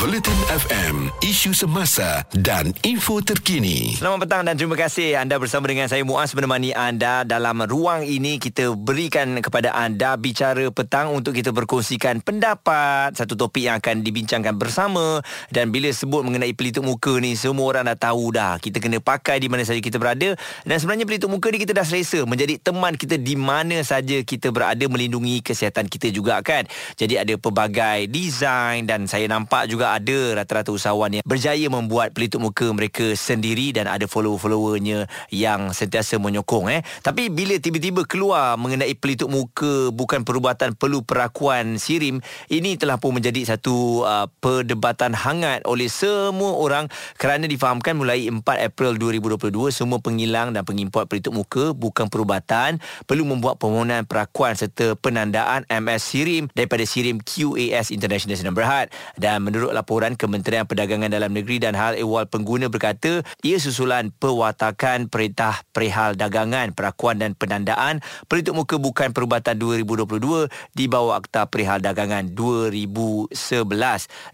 Bulletin FM, isu semasa dan info terkini. Selamat petang dan terima kasih anda bersama dengan saya Muaz menemani anda dalam ruang ini kita berikan kepada anda bicara petang untuk kita berkongsikan pendapat satu topik yang akan dibincangkan bersama dan bila sebut mengenai pelitup muka ni semua orang dah tahu dah kita kena pakai di mana saja kita berada dan sebenarnya pelitup muka ni kita dah selesa menjadi teman kita di mana saja kita berada melindungi kesihatan kita juga kan. Jadi ada pelbagai design dan saya nampak juga juga ada rata-rata usahawan yang berjaya membuat pelitup muka mereka sendiri dan ada follower-followernya yang sentiasa menyokong eh. Tapi bila tiba-tiba keluar mengenai pelitup muka bukan perubatan perlu perakuan sirim, ini telah pun menjadi satu uh, perdebatan hangat oleh semua orang kerana difahamkan mulai 4 April 2022 semua pengilang dan pengimport pelitup muka bukan perubatan perlu membuat permohonan perakuan serta penandaan MS Sirim daripada Sirim QAS International Senam Berhad dan menurut laporan Kementerian Perdagangan Dalam Negeri dan Hal Ehwal Pengguna berkata ia susulan pewatakan Perintah Perihal Dagangan, Perakuan dan Penandaan Pelitup Muka Bukan Perubatan 2022 di bawah Akta Perihal Dagangan 2011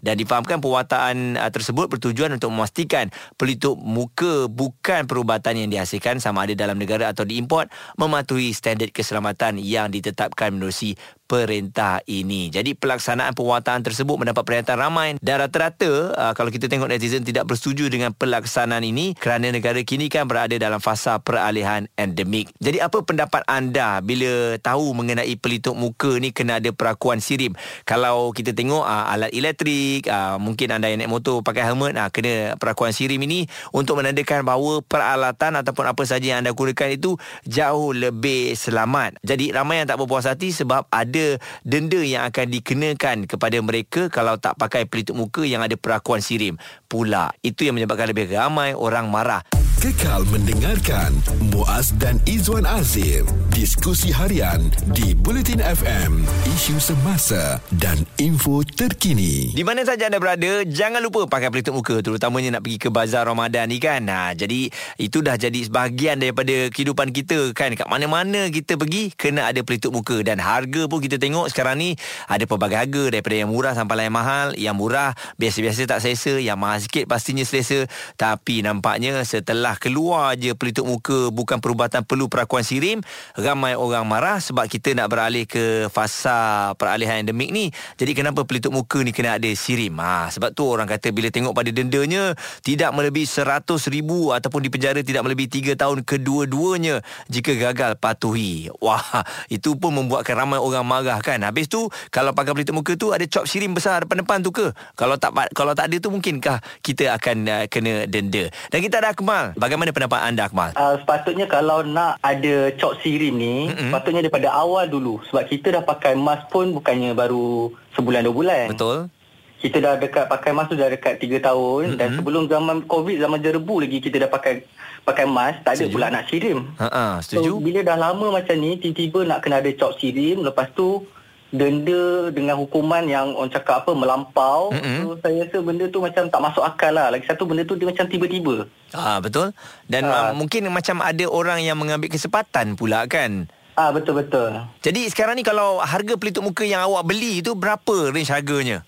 dan difahamkan pewataan uh, tersebut bertujuan untuk memastikan pelitup muka bukan perubatan yang dihasilkan sama ada dalam negara atau diimport mematuhi standard keselamatan yang ditetapkan menerusi perintah ini. Jadi pelaksanaan pewataan tersebut mendapat perhatian ramai dan rata-rata uh, kalau kita tengok netizen tidak bersetuju dengan pelaksanaan ini kerana negara kini kan berada dalam fasa peralihan endemik. Jadi apa pendapat anda bila tahu mengenai pelitup muka ni kena ada perakuan sirim? Kalau kita tengok uh, alat elektrik, uh, mungkin anda yang naik motor pakai helmet, uh, kena perakuan sirim ini untuk menandakan bahawa peralatan ataupun apa saja yang anda gunakan itu jauh lebih selamat. Jadi ramai yang tak berpuas hati sebab ada ada denda yang akan dikenakan kepada mereka kalau tak pakai pelitup muka yang ada perakuan sirim pula. Itu yang menyebabkan lebih ramai orang marah. Kekal mendengarkan Muaz dan Izwan Azir diskusi harian di Bulletin FM isu semasa dan info terkini. Di mana saja anda berada, jangan lupa pakai pelitup muka terutamanya nak pergi ke bazar Ramadan ni kan. Nah, jadi itu dah jadi sebahagian daripada kehidupan kita kan. Kat mana-mana kita pergi kena ada pelitup muka dan harga pun kita tengok sekarang ni ada pelbagai harga daripada yang murah sampai yang mahal. Yang murah biasa-biasa tak selesa, yang mahal sikit pastinya selesa. Tapi nampaknya setelah Dah keluar je pelitup muka bukan perubatan perlu perakuan sirim. Ramai orang marah sebab kita nak beralih ke fasa peralihan endemik ni. Jadi kenapa pelitup muka ni kena ada sirim? Ha, sebab tu orang kata bila tengok pada dendanya tidak melebihi 100 ribu ataupun dipenjara tidak melebihi 3 tahun kedua-duanya jika gagal patuhi. Wah itu pun membuatkan ramai orang marah kan. Habis tu kalau pakai pelitup muka tu ada cop sirim besar depan-depan tu ke? Kalau tak kalau tak ada tu mungkinkah kita akan uh, kena denda? Dan kita ada Akmal Bagaimana pendapat anda Akmal? Uh, sepatutnya kalau nak ada cok sirim ni, mm-hmm. sepatutnya daripada awal dulu. Sebab kita dah pakai mask pun bukannya baru sebulan dua bulan. Betul. Kita dah dekat pakai mask tu dah dekat tiga tahun mm-hmm. dan sebelum zaman Covid, zaman jerebu lagi kita dah pakai pakai mask, tak ada setuju. pula nak sirim. Ha setuju. So bila dah lama macam ni, tiba-tiba nak kena ada cok sirim, lepas tu denda dengan hukuman yang orang cakap apa melampau mm-hmm. so saya rasa benda tu macam tak masuk akal lah. Lagi satu benda tu dia macam tiba-tiba. Ah betul. Dan ah. Uh, mungkin macam ada orang yang mengambil kesempatan pula kan? Ah betul betul. Jadi sekarang ni kalau harga pelitup muka yang awak beli tu berapa range harganya?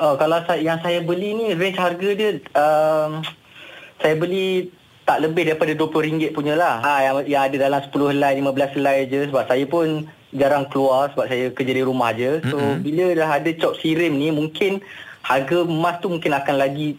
Oh kalau saya, yang saya beli ni range harga dia um, saya beli tak lebih daripada RM20 punya lah. Ha, yang, yang ada dalam 10 helai 15 helai je. Sebab saya pun jarang keluar sebab saya kerja di rumah je. So mm-hmm. bila dah ada cop sirim ni mungkin harga emas tu mungkin akan lagi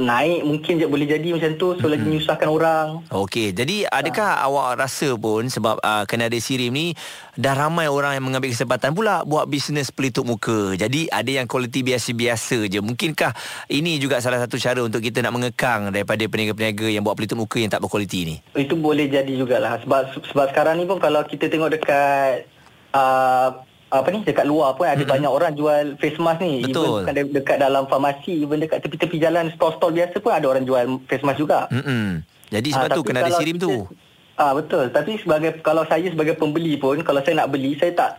naik mungkin je boleh jadi macam tu so hmm. lagi menyusahkan orang. Okey, jadi adakah ha. awak rasa pun sebab uh, kena ada sirim ni dah ramai orang yang mengambil kesempatan pula buat bisnes pelitup muka. Jadi ada yang kualiti biasa-biasa je. Mungkinkah ini juga salah satu cara untuk kita nak mengekang daripada peniaga-peniaga yang buat pelitup muka yang tak berkualiti ni? Itu boleh jadi jugalah sebab sebab sekarang ni pun kalau kita tengok dekat uh, apa ni dekat luar pun ada mm-hmm. banyak orang jual face mask ni Betul. even dekat, dekat dalam farmasi even dekat tepi-tepi jalan stall-stall biasa pun ada orang jual face mask juga mm-hmm. jadi sebab uh, tu kena ada sirim tu ah betul tapi sebagai kalau saya sebagai pembeli pun kalau saya nak beli saya tak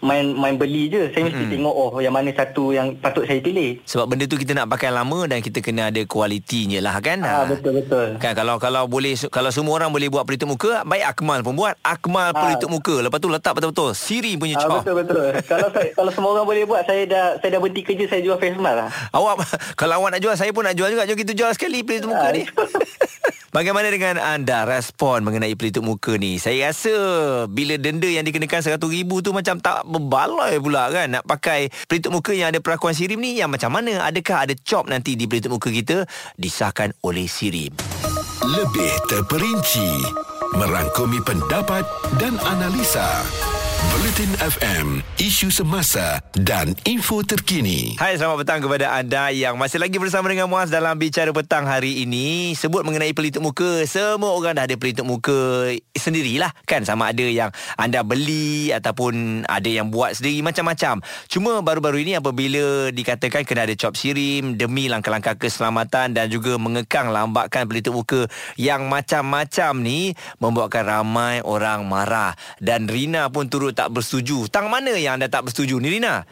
main main beli je. Saya mesti tengok oh yang mana satu yang patut saya pilih. Sebab benda tu kita nak pakai lama dan kita kena ada kualitinya lah kan. Ah betul betul. Kan kalau kalau boleh kalau semua orang boleh buat pelitup muka, baik Akmal pun buat. Akmal Ah. pelitup muka. Lepas tu letak betul-betul Siri punya Ah, chop. betul betul. kalau saya, kalau semua orang boleh buat saya dah saya dah berhenti kerja saya jual face mask lah. Awak kalau awak nak jual saya pun nak jual juga. Jom kita jual sekali pelitup muka Ah, ni. Bagaimana dengan anda respon mengenai pelitup muka ni? Saya rasa bila denda yang dikenakan RM100,000 tu macam tak berbaloi pula kan nak pakai pelitup muka yang ada perakuan sirim ni yang macam mana? Adakah ada cop nanti di pelitup muka kita disahkan oleh sirim? Lebih terperinci Merangkumi pendapat dan analisa Bulletin FM Isu semasa dan info terkini. Hai selamat petang kepada anda yang masih lagi bersama dengan Muaz dalam Bicara Petang hari ini. Sebut mengenai pelitup muka Semua orang dah ada pelitup muka sendirilah. Kan Sama ada yang anda beli ataupun ada yang buat sendiri macam-macam. Cuma baru-baru ini apabila dikatakan kena ada cop sirim Demi langkah-langkah keselamatan dan juga mengekang lambakan pelitup muka Yang macam-macam ni membuatkan ramai orang marah. Dan Rina pun turut tak bersetuju Tang mana yang anda tak bersetuju ni Rina?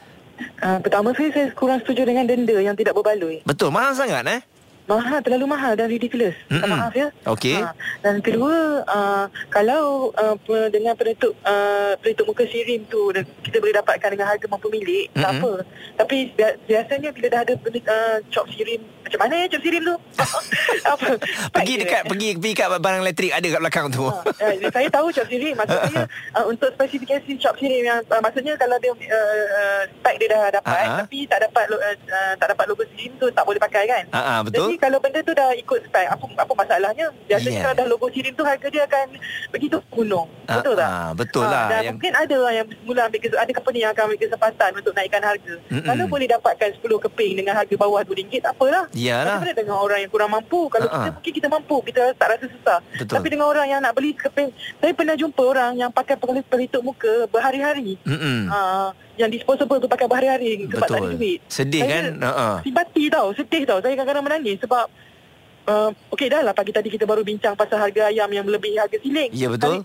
Uh, pertama saya, saya kurang setuju dengan denda yang tidak berbaloi. Betul, mahal sangat eh? Mahal, terlalu mahal dan ridiculous. Mm-mm. maaf ya. Okey. Ha, dan kedua, uh, kalau uh, dengan penutup uh, penutup muka sirim tu kita boleh dapatkan dengan harga mampu milik, tak Mm-mm. apa. Tapi bia- biasanya bila dah ada uh, cop sirim, macam mana ya cop sirim tu? apa? Pergi dekat dia. pergi pergi kat barang elektrik ada kat belakang tu. Ha, eh, saya tahu cop sirim maksudnya uh, untuk spesifikasi cop sirim yang uh, maksudnya kalau dia uh, uh, spek dia dah dapat Ah, ah. tapi tak dapat uh, uh, tak dapat logo sirim tu tak boleh pakai kan. Ah, ah, betul. Jadi kalau benda tu dah ikut spek apa apa masalahnya? Biasanya Yeah. kalau dah logo sirim tu harga dia akan begitu gunung. Ah, Betul tak? ah, betul Ah, lah. Dan Yang- mungkin ada yang mula ambil kes- ada company yang akan ambil kesempatan untuk naikkan harga. Mm-mm. Kalau boleh dapatkan 10 keping dengan harga bawah RM2 tak apalah. Iyalah. Macam dengan orang yang kurang mampu? Kalau ah. kita mungkin kita mampu, kita tak rasa susah. Betul. Tapi dengan orang yang nak beli sekeping, saya pernah jumpa orang yang pakai pelitup, pelitup muka berhari-hari. Mm-mm. Uh, yang disposable tu pakai berhari-hari sebab tak ada Betul. duit. Sedih Saya kan? Ha-ha. Simpati tau, sedih tau. Saya kadang-kadang menangis sebab uh, okey dah lah pagi tadi kita baru bincang pasal harga ayam yang melebihi harga siling. Ya, betul.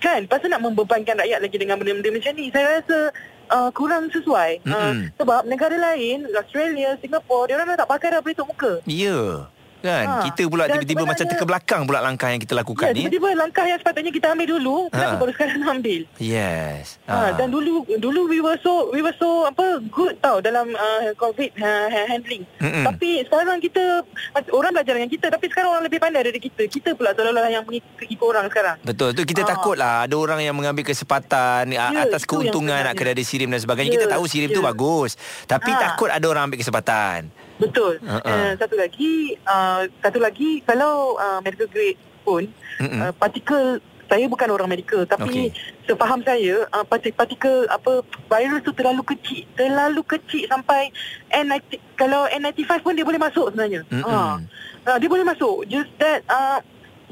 Kan, pasal nak membebankan rakyat lagi dengan benda-benda macam ni. Saya rasa uh, kurang sesuai. Uh, Mm-mm. sebab negara lain, Australia, Singapura, dia orang dah tak pakai dah pelitup muka. Ya. Kan? Ha. Kita pula Dan tiba-tiba macam terkebelakang pula langkah yang kita lakukan Ya, ni. tiba-tiba langkah yang sepatutnya kita ambil dulu, kenapa Ha. baru sekarang ambil? Yes. Ha, dan dulu dulu we were so we were so apa good tau dalam uh, covid uh, handling. Mm-mm. Tapi sekarang kita orang belajar dengan kita tapi sekarang orang lebih pandai dari kita. Kita pula seolah-olah yang mengikut ikut orang sekarang. Betul tu kita Ah. takut lah ada orang yang mengambil kesempatan ya, atas keuntungan nak kena ada sirim dan sebagainya. Ya, Kita tahu sirim tu ya. bagus. Tapi Ha. takut ada orang ambil kesempatan. Betul. Ha, ha. Uh, satu lagi uh, satu lagi kalau uh, medical grade pun uh, partikel saya bukan orang medical tapi Okey. sefaham saya uh, parti- partikel apa virus tu terlalu kecil terlalu kecil sampai N90 kalau N95 pun dia boleh masuk sebenarnya uh, uh, dia boleh masuk just that uh,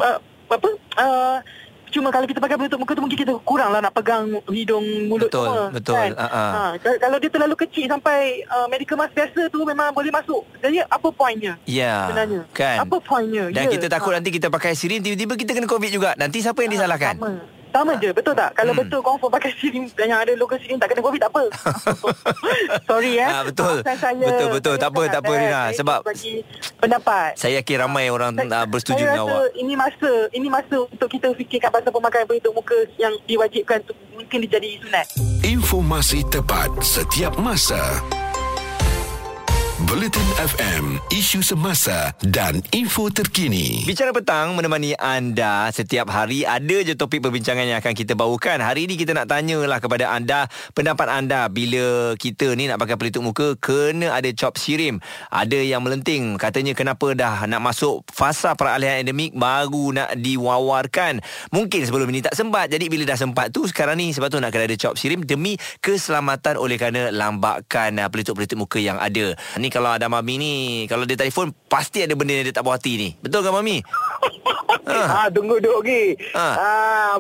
uh, apa uh, Cuma kalau kita pakai penutup muka tu mungkin kita kurang lah nak pegang hidung mulut Betul, semua. betul. Kan? Ah, ah. Ha, kal- kalau dia terlalu kecil sampai uh, medical mask biasa tu memang boleh masuk. Jadi apa poinnya? Ya. Sebenarnya. Kan? Apa poinnya? Dan Ya. kita takut Ha. nanti kita pakai sirim tiba-tiba kita kena covid juga. Nanti siapa yang disalahkan? Sama. Sama je, betul tak? Kalau Hmm. betul confirm pakai sirim yang ada logo sirim tak kena covid tak apa. Sorry ya. Ah, betul. Maafkan saya. Betul, betul. Saya Tak apa, tak apa, eh, Rina. saya Sebab- bagi pendapat. Saya yakin ramai orang uh, bersetuju saya dengan rasa awak. ini masa ini masa untuk kita fikirkan pasal pemakaian pelitup muka yang diwajibkan tu mungkin dia jadi sunat. Informasi tepat setiap masa Bulletin FM Isu semasa dan info terkini Bicara petang menemani anda setiap hari ada je topik perbincangan yang akan kita bawakan. Hari ini kita nak tanyalah kepada anda pendapat anda bila kita ni nak pakai pelitup muka kena ada cop sirim. Ada yang melenting katanya kenapa dah nak masuk fasa peralihan endemik baru nak diwawarkan. Mungkin sebelum ini tak sempat. Jadi bila dah sempat tu sekarang ni sebab tu nak kena ada cop sirim demi keselamatan oleh kerana lambakan uh, pelitup-pelitup muka yang ada. Ni kalau ada mami ni kalau dia telefon pasti ada benda yang dia tak puas hati ni. Betul ke mami? Ha, tunggu duk lagi. Ha. Ha.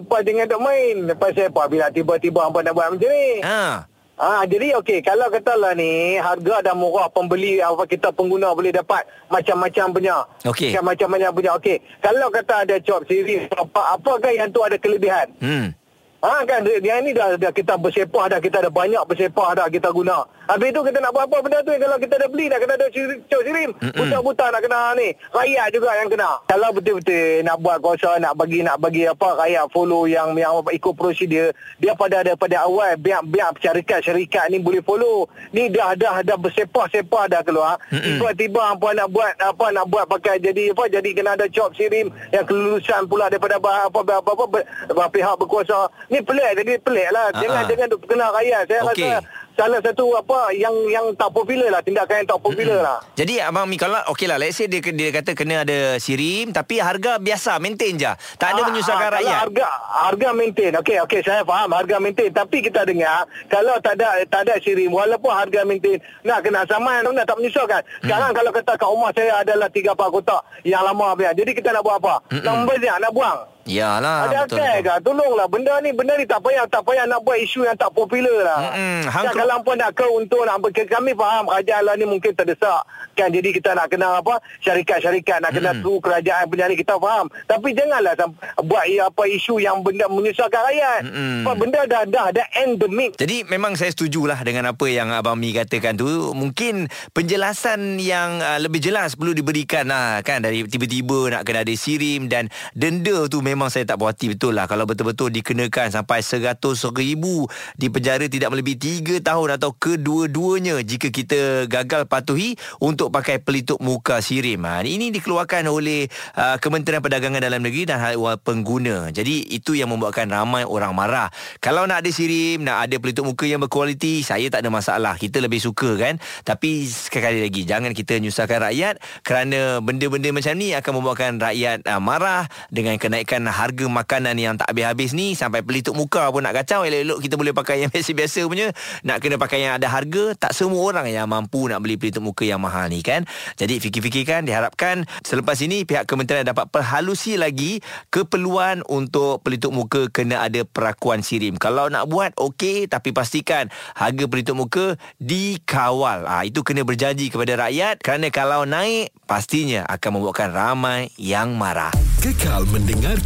apa jangan duk main. Lepas saya apa bila tiba-tiba hampa nak buat macam ni. Ha. Ha, jadi okey, kalau katalah ni harga dah murah pembeli apa kita pengguna boleh dapat macam-macam punya. Okey. Macam-macam punya. Okey. Kalau kata ada cop siri apa apakah yang tu ada kelebihan? Hmm. Ha kan dia ni dah, dah kita bersepah dah kita ada banyak bersepah dah kita guna. Habis tu kita nak buat apa benda tu kalau kita dah beli dah kena ada cok sirim. Buta-buta nak kena ni. Rakyat juga yang kena. Kalau betul-betul nak buat kuasa nak bagi nak bagi apa rakyat follow yang yang ikut prosedur dia pada daripada awal biar biar syarikat-syarikat ni boleh follow. Ni dah dah dah bersepah-sepah dah keluar. Tiba-tiba apa nak buat apa nak buat pakai jadi apa jadi kena ada cop sirim yang kelulusan pula daripada apa apa apa, apa, apa, apa pihak berkuasa ni pelik jadi pelik lah jangan Ah, ah. jangan kena rakyat saya Okey. rasa salah satu apa yang yang tak popular lah tindakan yang tak popular lah Jadi abang Mi kalau okey lah let's say dia dia kata kena ada sirim tapi harga biasa maintain je. Tak ada Ah, menyusahkan ah, rakyat. Harga harga maintain. Okey okey saya faham harga maintain tapi kita dengar kalau tak ada tak ada sirim walaupun harga maintain nak kena saman nak tak menyusahkan. Sekarang kalau kata kat rumah saya adalah 3 4 kotak yang lama biar. Jadi kita nak buat apa? Nak membezik nak buang. Yalah ada betul. akal betul. Tolonglah benda ni benda ni tak payah tak payah nak buat isu yang tak popular lah. Hang Kan ke- kalau pun nak ke untuk nak kami faham kerajaan lah ni mungkin terdesak kan jadi kita nak kena apa syarikat-syarikat nak kena tu kerajaan punya ni kita faham tapi janganlah buat apa isu yang benda menyusahkan rakyat. Sebab benda dah dah dah endemik Jadi memang saya setujulah dengan apa yang Abang Mi katakan tu. Mungkin penjelasan yang uh, lebih jelas perlu diberikan lah kan. Dari tiba-tiba nak kena ada sirim dan denda tu memang saya tak puas hati betul lah. Kalau betul-betul dikenakan sampai 100 ribu di penjara tidak melebihi 3 tahun atau kedua-duanya jika kita gagal patuhi untuk pakai pelitup muka sirim. Ha, ini dikeluarkan oleh uh, Kementerian Perdagangan Dalam Negeri dan Hal Pengguna. Jadi itu yang membuatkan ramai orang marah. Kalau nak ada sirim, nak ada pelitup muka yang berkualiti, saya tak ada masalah. Kita lebih suka kan. Tapi sekali lagi jangan kita nyusahkan rakyat kerana benda-benda macam ni akan membuatkan rakyat uh, marah dengan kenaikan harga makanan yang tak habis-habis ni sampai pelitup muka pun nak kacau. Elok-elok kita boleh pakai yang biasa-biasa punya. Nak kena pakai yang ada harga, tak semua orang yang mampu nak beli pelitup muka yang mahal ni kan. Jadi fikir-fikirkan diharapkan selepas ini pihak kementerian dapat perhalusi lagi keperluan untuk pelitup muka kena ada perakuan sirim. Kalau nak buat okey tapi pastikan harga pelitup muka dikawal. Ah itu kena berjanji kepada rakyat kerana kalau naik pastinya akan membuatkan ramai yang marah. Kekal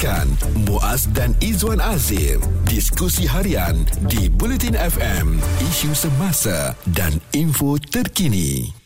mendengarkan Muaz dan Izwan Azir diskusi harian di Bulletin FM, isu semasa dan info terkini.